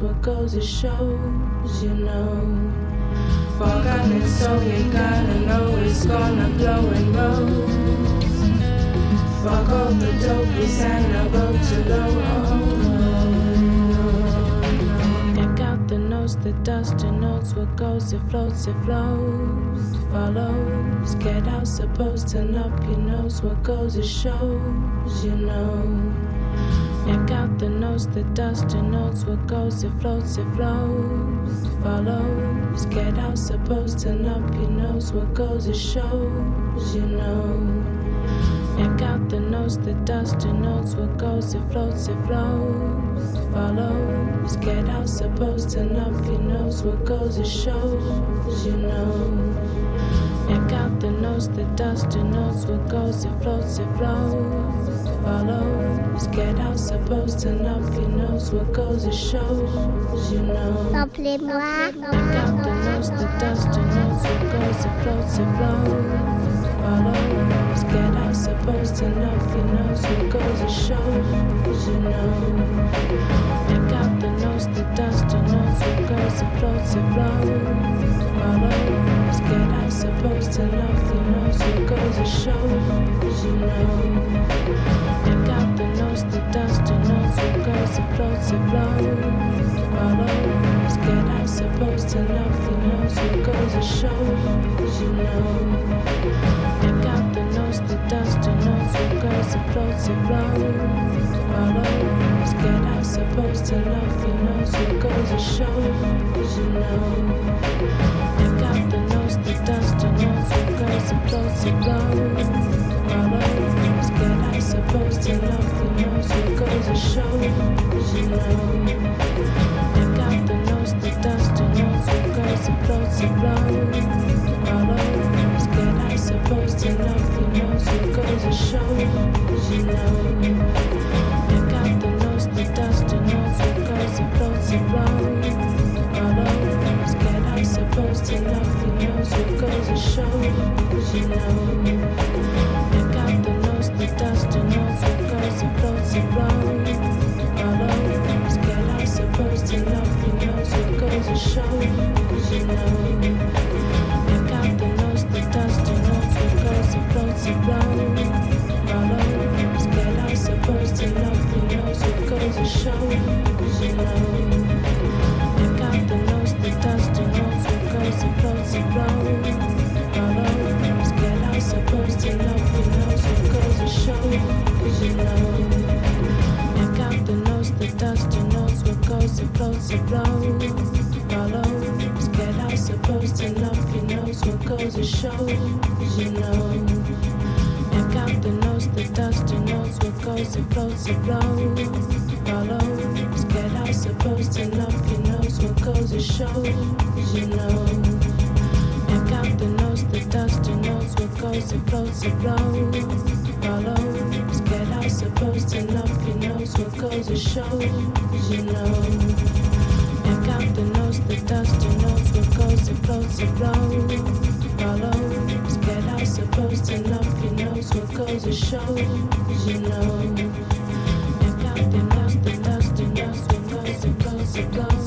What goes, it shows, you know. Forgotten, so you gotta know it's gonna blow and roll. Fuck all the dopies and I'll go to low. Pick out the nose, the dust, and knows what goes, it floats, it flows, follows. Get out, supposed turn up your nose. What goes, it shows, you know. Out the dust, and knows what goes, it floats, it flows, follows. Get out, supposed turn up your nose. What goes, it shows, you know. Pick out the nose, the dust, and knows what goes, it floats, it flows, follows. Get out, supposed turn up your nose. What goes, it shows, you know. Pick out the nose, the dust, knows what goes, it floats, it flows, follows. Get out, supposed turn up your knows What goes, it shows, you know. Rappelez-moi. The nose, the dust, and knows what goes, it floats, it flows, follows. Get out, supposed to know if your nose what goes, it shows, you know. Pick out the nose, the dust, and knows what goes, it floats, it flows, follows. Supposed to if your nose what goes, it shows, you know. Pick out the nose, the dust, and knows what goes, it floats, it flows, follows. Get out, supposed to if your nose what goes, it shows, you know. Pick out the nose, the dust, and knows what goes, it floats, it flows, follows. Get out, supposed to if your nose what goes, it shows, you know. Floats, the blows, dust, and knows To know if your nose what goes, it shows, you know. Pick out the nose, the dust, and knows what goes, it floats, it follows. Get out, supposed to know if your nose what goes, it shows, you know. Pick out the nose, the dust, and knows what goes, it floats, it the dust, and knows what goes, it floats, it flows, follows. Get out, supposed to know if your what goes, it shows, you know. Pick out the nose, the dust, and knows what goes, it floats, it flows, follows. Get out, supposed to know if your what goes, it shows, you know. Pick out the nose, the dust, and knows what goes, it floats, it flows, follows. Get out, supposed to know your nose what goes, it shows, you know. Pick out the nose, the dust, and knows what goes, it floats, it flows, follows. Get out, supposed to know your nose what goes, it shows, you know. Pick out the nose, the dust, and knows what goes, it floats, it flows,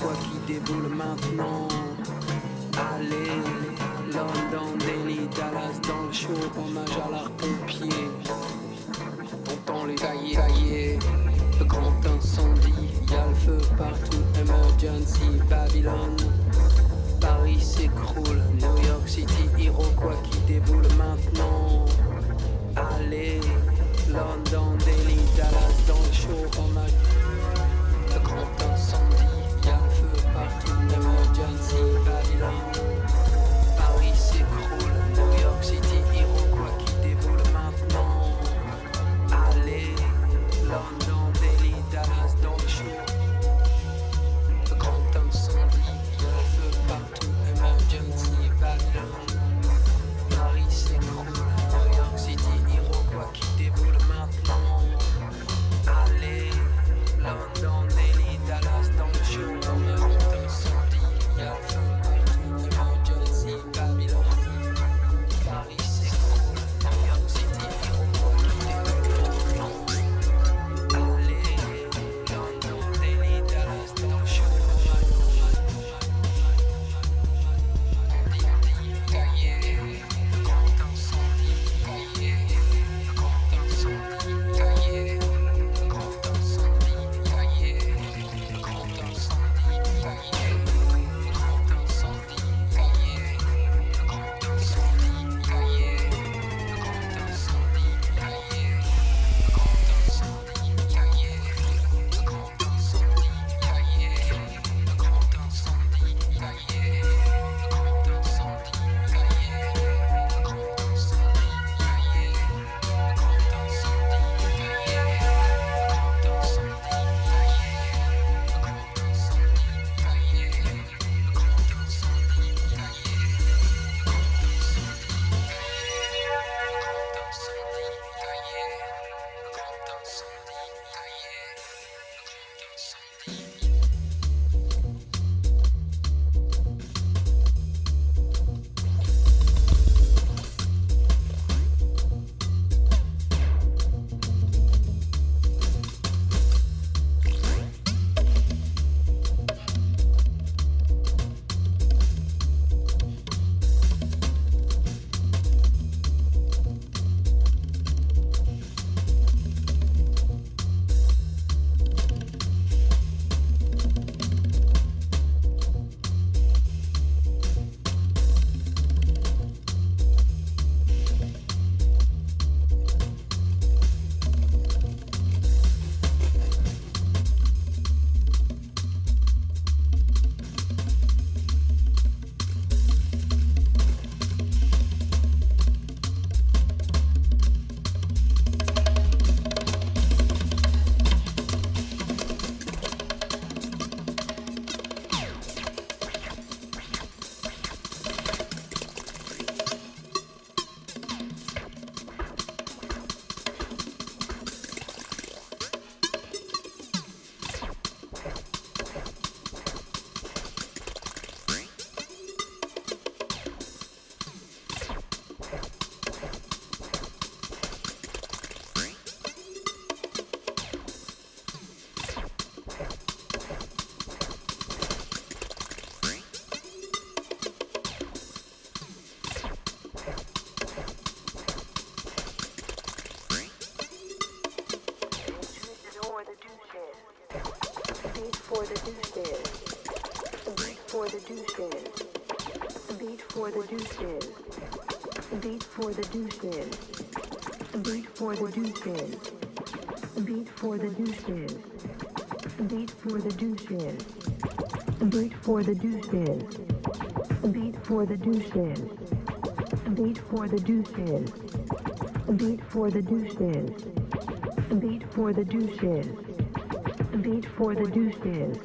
toi qui déboule maintenant. Allez, London, Delhi, Dallas, dans le show, hommage à l'art pompier. Entend les cahiers, cahiers, le grand incendie, y'a le feu partout, emergency, Babylone. Paris s'écroule, New York City, Iroquois qui déboule maintenant. Allez, London, Delhi, Dallas, dans le show, hommage, le grand incendie. Yeah. douches. Beat for the douches. Beat for the douches. Beat for the douches. Beat for the douches. Beat for the douches. Beat for the douches. Beat for the douches. Beat for the douches. Beat for the douches. Beat for the douches.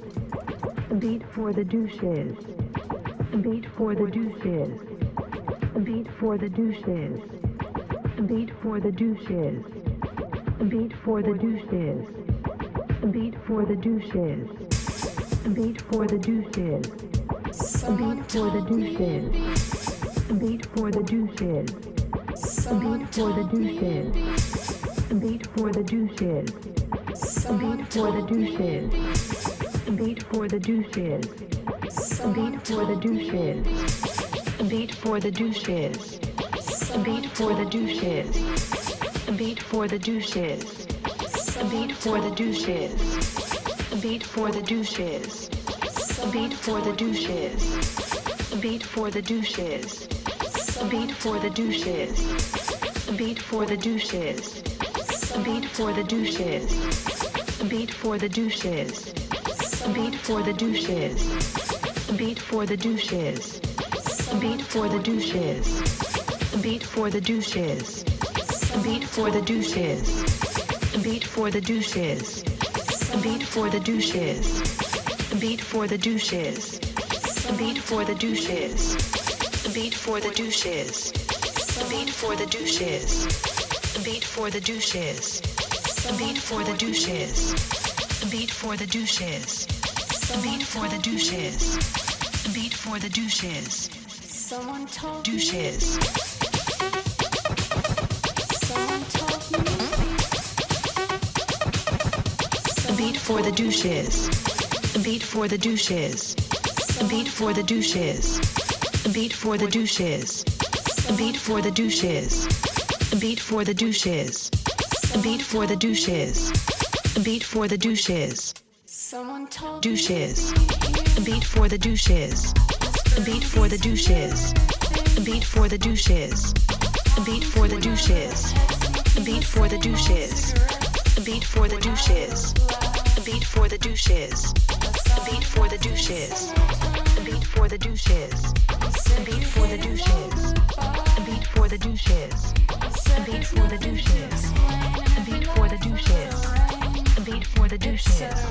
Beat for the douches. Beat for the douches. Beat for the deuces. Beat for the deuces. Beat for the deuces. Beat for the deuces. Beat for the deuces. Beat for the deuces. Beat for the deuces. Beat for the deuces. Beat for the deuces. Beat for the deuces. Beat for the deuces. Beat for the deuces. Beat for the deuces. Beat for the deuces. Beat for the deuces. Beat for the deuces. Beat for the deuces. Beat for the deuces. Beat for the deuces. Beat for the deuces. Beat for the deuces. Beat for the deuces. Beat for the deuces. Beat for the deuces. Beat for the deuces. Beat for the deuces. Beat for the deuces. Beat for the deuces. Beat for the deuces. Beat for the deuces. Beat for the deuces. Beat for the deuces. Beat for the deuces. Beat for the deuces. Beat for the deuces. Beat for the douches. Beat for the douches. Someone told Douches. someone told me Beat for the douches. Beat for the douches. Beat for the douches. Beat for the douches. Beat for the douches. Beat for the douches. Beat for the douches. Beat for the douches. someone told Douches. Beat for the douches. Beat for the douches. Beat for the douches. Beat for the douches. Beat for the douches. Beat for the douches. Beat for the douches. Beat for the douches. Beat for the douches. Beat for the douches. Beat for the douches. Beat for the douches. Beat for the douches. Beat for the douches.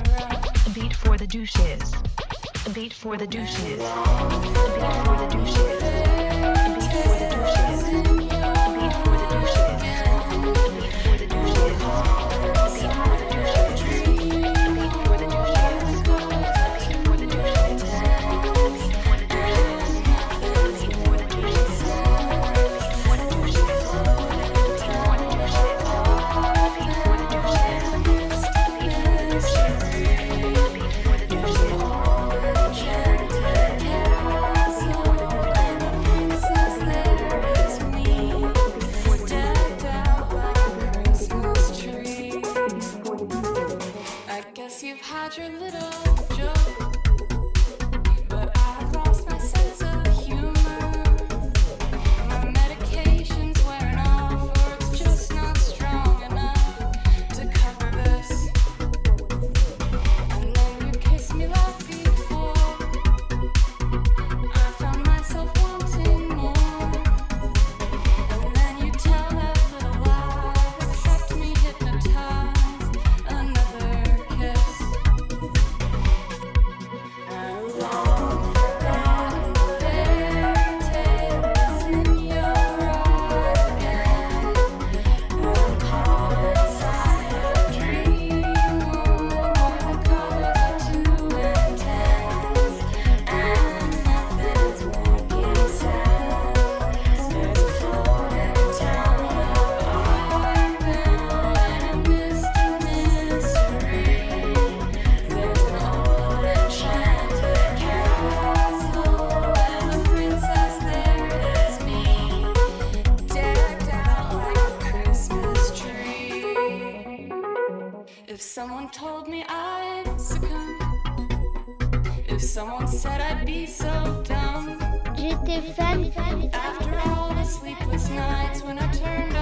Beat for the douches. Beat for the douches. Beat for the douches. Beat for the douches. Beat for the douches. Beat for the douches. After all the sleepless nights when I turned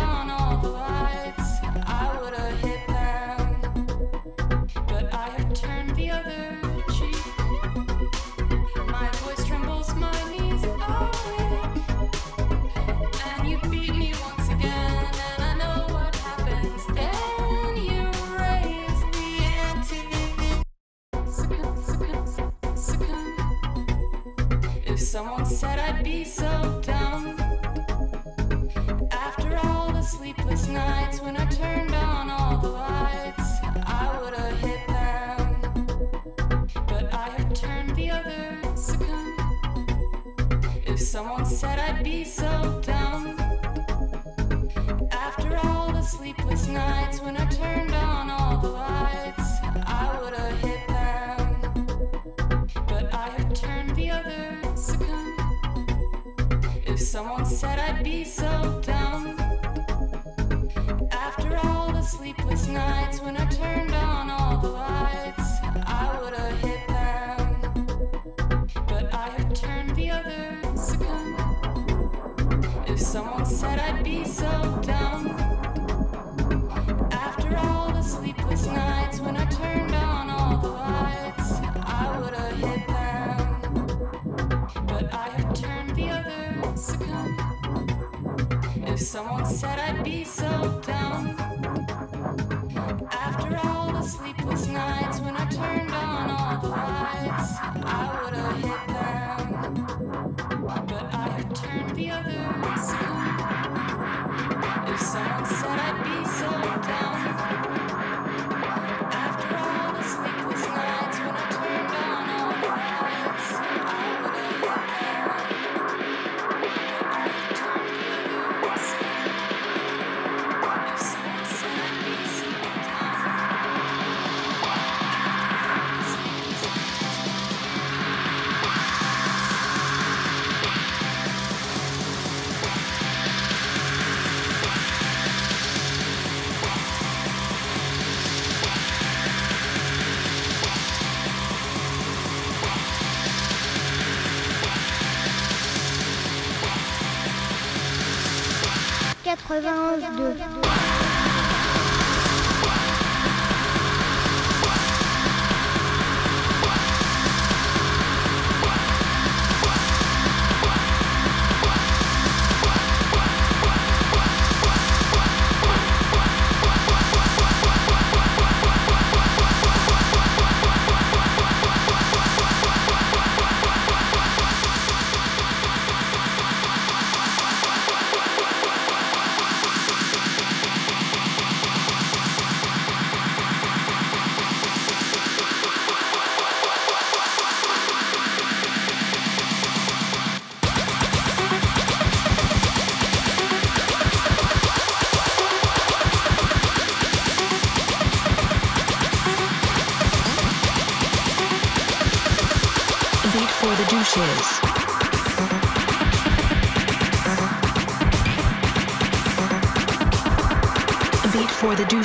91 2.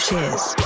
Cheers.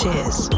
shares.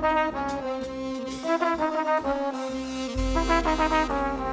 Thank you.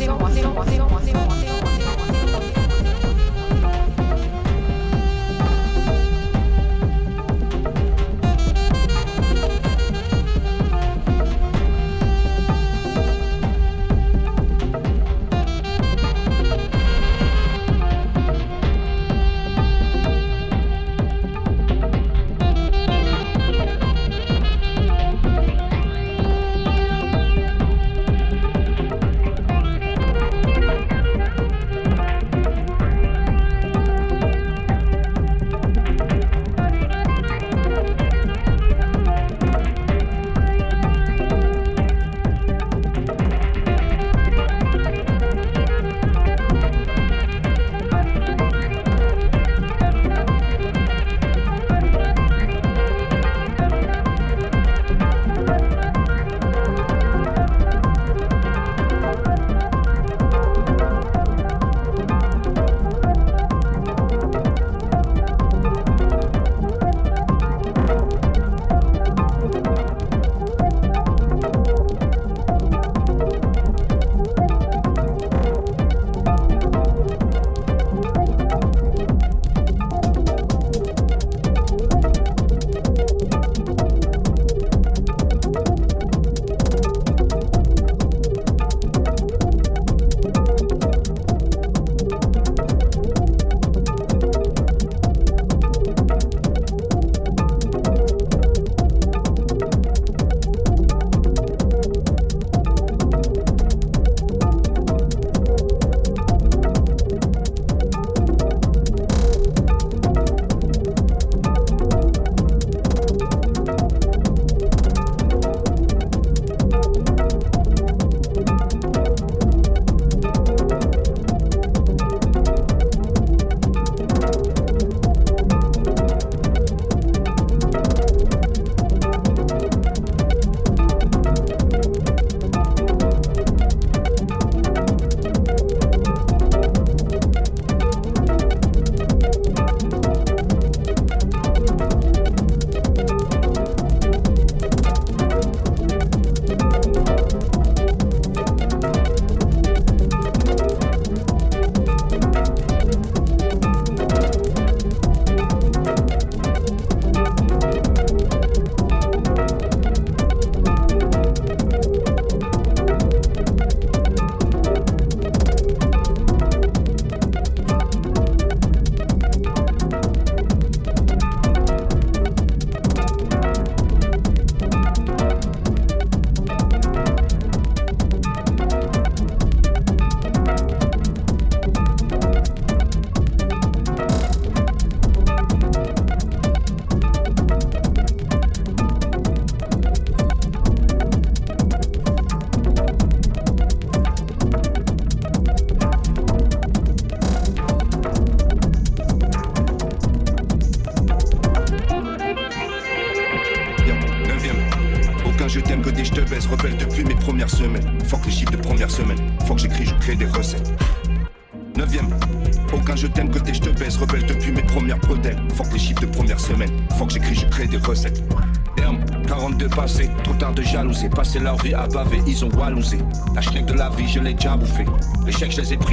Somos, somos.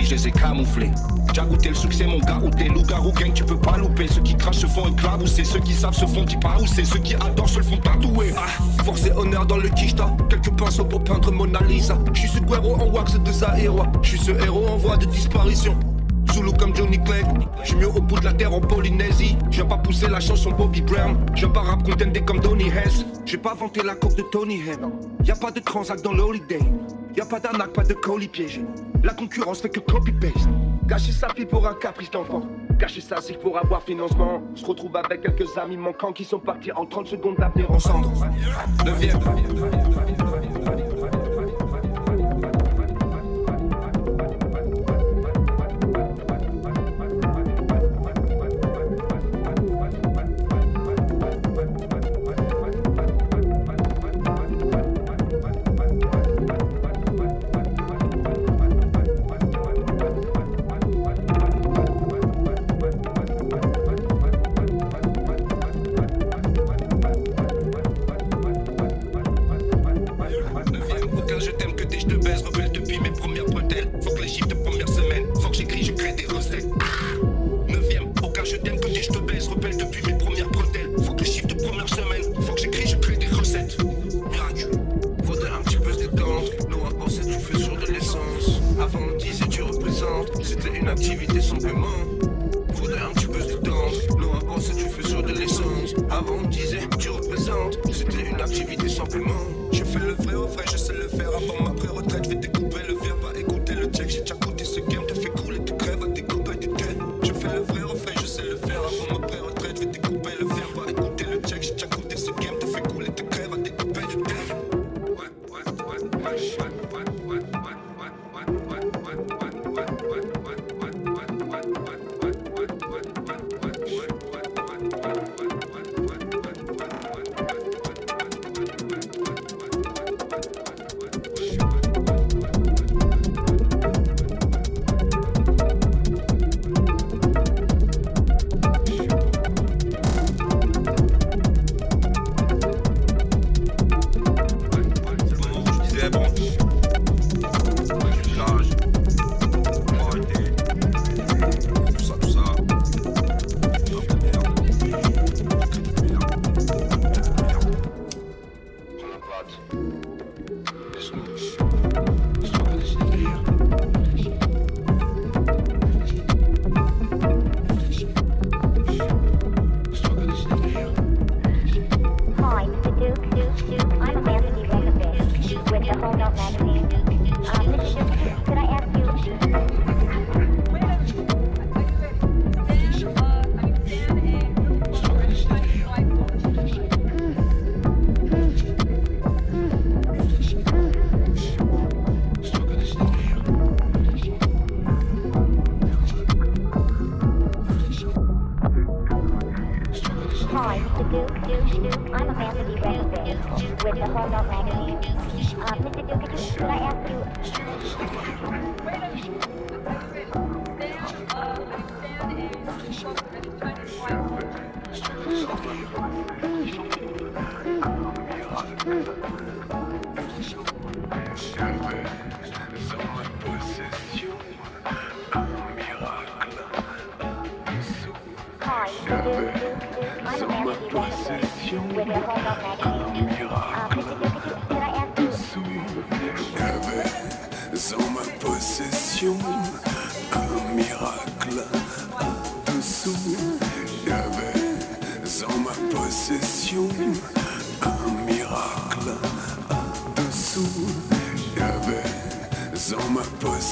je les ai camouflés. J'ai goûté le succès, mon gars, ou t'es loup-garou, gang, tu peux pas louper. Ceux qui crachent se font éclabousser, ceux qui savent se font c'est ceux qui adorent se le font tatouer. Ah, force et honneur dans le kishta, quelques pinceaux pour peindre Mona Lisa. J'suis ce guerreau en wax de Zahira, j'suis ce héros en voie de disparition. Zulu comme Johnny Clegg. J'suis mieux au bout de la terre en Polynésie. J'viens pas pousser la chanson Bobby Brown. J'viens pas rap contender comme Donny Hess. J'ai pas vanté la coque de Tony Henn. Y'a pas de transac dans l'holiday. Y'a pas d'arnaque, pas de colis piégé. La concurrence fait que copy-paste. Cacher sa fille pour un caprice d'enfant. Cacher sa cible pour avoir financement. Se retrouve avec quelques amis manquants qui sont partis en 30 secondes d'avenir ensemble. Deviens, deviens, deviens.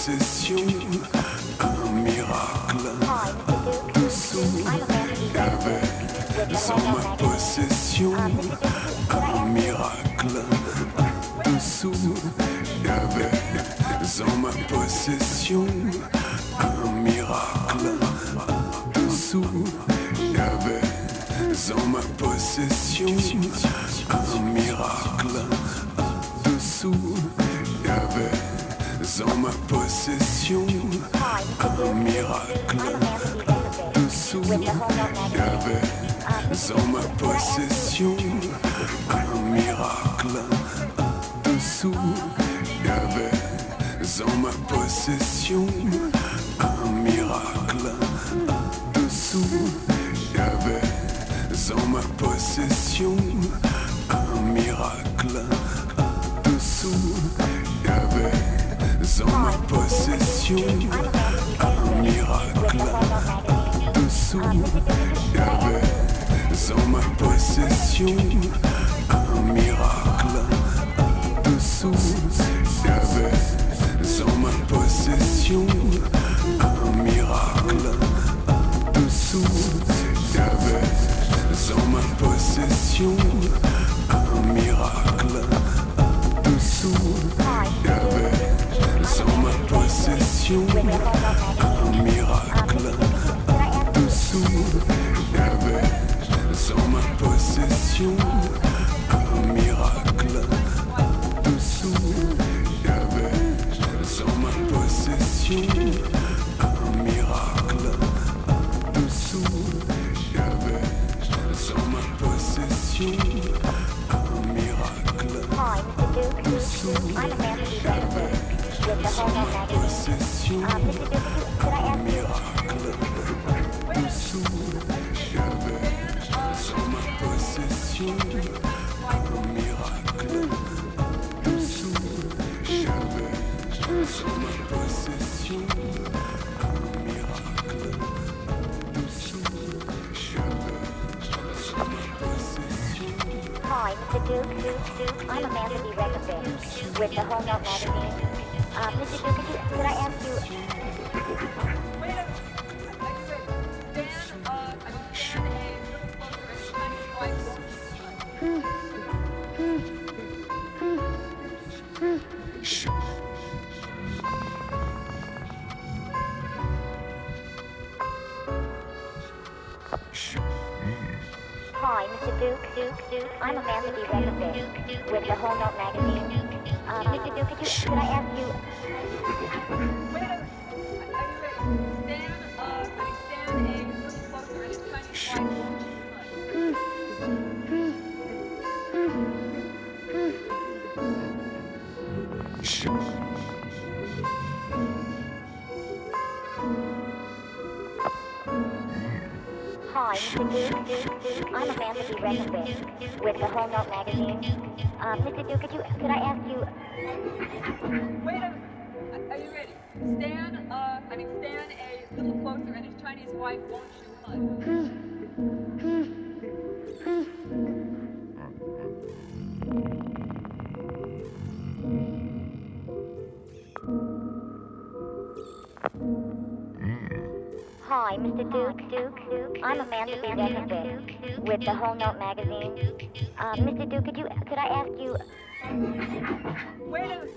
possession en ma possession un miracle dessous. J'avais en ma possession un miracle dessous. J'avais en ma possession un miracle dessous. J'avais en ma possession un miracle dessous. J'avais en ma possession Hi, Mr. Duke, Duke, Duke. I'm Amanda B. Regavan with the Home Note magazine. Uh, Mr. Duke, could I ask you? His wife won't. Hi, Mr. Duke, Duke, Duke. I'm Amanda B. Regavan with the Home Note magazine. Uh, Mr. Duke, could you, could I ask you? Wait a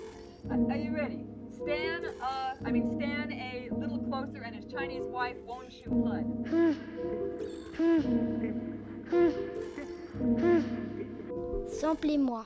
Are you ready? Stan, uh, I mean, Stan a little closer and his Chinese wife won't shoot Hud. Samplez-moi.